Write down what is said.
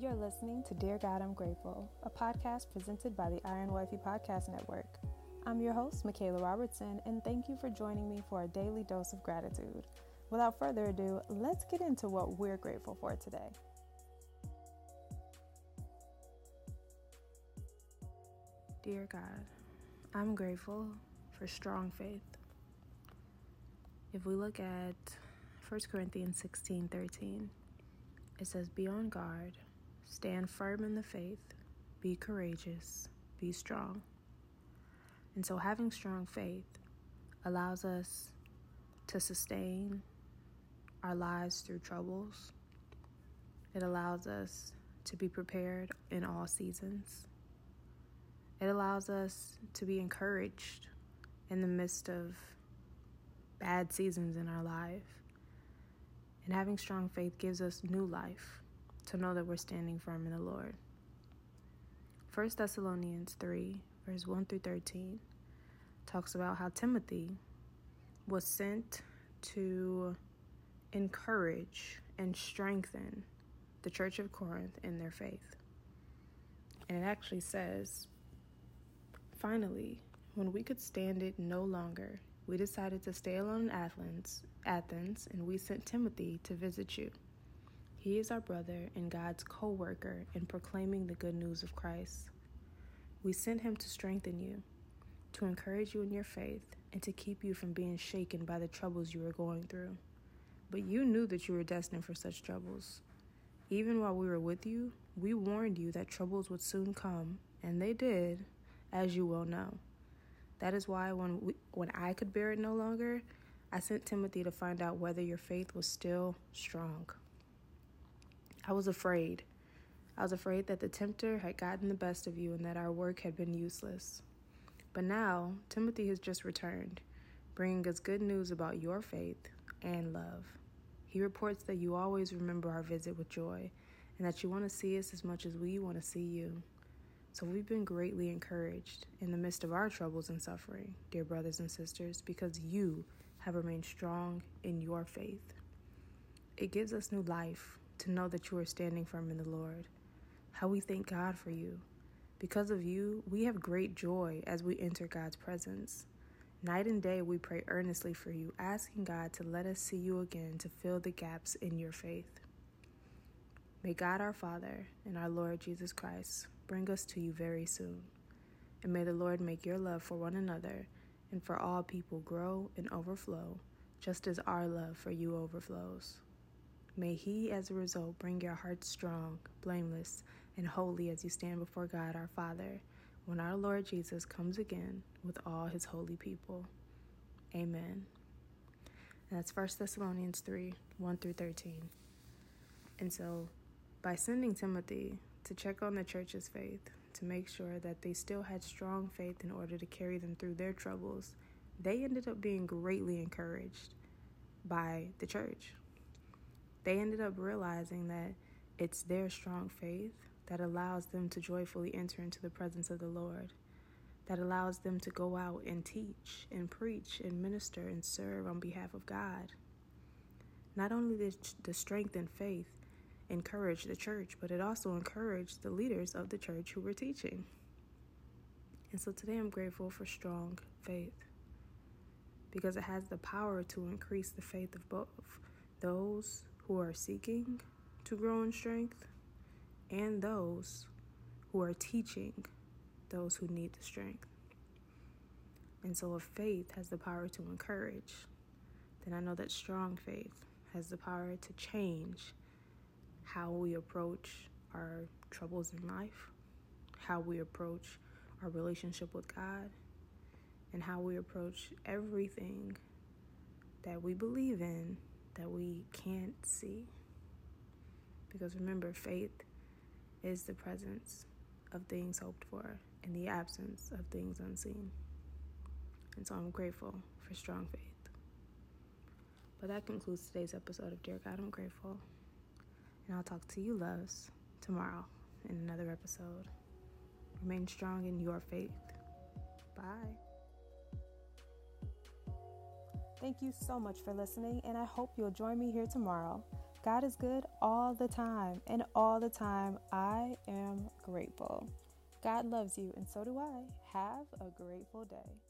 You're listening to Dear God, I'm Grateful, a podcast presented by the Iron Wifey Podcast Network. I'm your host, Michaela Robertson, and thank you for joining me for a daily dose of gratitude. Without further ado, let's get into what we're grateful for today. Dear God, I'm grateful for strong faith. If we look at 1 Corinthians 16 13, it says, Be on guard, stand firm in the faith, be courageous, be strong. And so, having strong faith allows us to sustain our lives through troubles. It allows us to be prepared in all seasons. It allows us to be encouraged in the midst of bad seasons in our life. And having strong faith gives us new life to know that we're standing firm in the Lord. 1 Thessalonians 3, verse 1 through 13, talks about how Timothy was sent to encourage and strengthen the church of Corinth in their faith. And it actually says, Finally, when we could stand it no longer, we decided to stay alone in Athens, Athens, and we sent Timothy to visit you. He is our brother and God's co worker in proclaiming the good news of Christ. We sent him to strengthen you, to encourage you in your faith, and to keep you from being shaken by the troubles you are going through. But you knew that you were destined for such troubles. Even while we were with you, we warned you that troubles would soon come, and they did, as you well know. That is why when we, when I could bear it no longer, I sent Timothy to find out whether your faith was still strong. I was afraid. I was afraid that the tempter had gotten the best of you and that our work had been useless. But now, Timothy has just returned, bringing us good news about your faith and love. He reports that you always remember our visit with joy and that you want to see us as much as we want to see you. So we've been greatly encouraged in the midst of our troubles and suffering, dear brothers and sisters, because you have remained strong in your faith. It gives us new life to know that you are standing firm in the Lord. How we thank God for you. Because of you, we have great joy as we enter God's presence. Night and day, we pray earnestly for you, asking God to let us see you again to fill the gaps in your faith. May God our Father and our Lord Jesus Christ bring us to you very soon. And may the Lord make your love for one another and for all people grow and overflow, just as our love for you overflows. May He, as a result, bring your hearts strong, blameless, and holy as you stand before God our Father when our Lord Jesus comes again with all His holy people. Amen. And that's 1 Thessalonians 3 1 through 13. And so, by sending Timothy to check on the church's faith, to make sure that they still had strong faith in order to carry them through their troubles, they ended up being greatly encouraged by the church. They ended up realizing that it's their strong faith that allows them to joyfully enter into the presence of the Lord, that allows them to go out and teach and preach and minister and serve on behalf of God. Not only did the strength and faith encourage the church, but it also encouraged the leaders of the church who were teaching. And so today I'm grateful for strong faith because it has the power to increase the faith of both those who are seeking to grow in strength and those who are teaching those who need the strength. And so, if faith has the power to encourage, then I know that strong faith has the power to change how we approach our troubles in life, how we approach our relationship with God, and how we approach everything that we believe in that we can't see. Because remember, faith is the presence of things hoped for and the absence of things unseen. And so I'm grateful for strong faith. But that concludes today's episode of Dear God, I'm Grateful. And I'll talk to you, loves, tomorrow in another episode. Remain strong in your faith. Bye. Thank you so much for listening, and I hope you'll join me here tomorrow God is good all the time, and all the time I am grateful. God loves you, and so do I. Have a grateful day.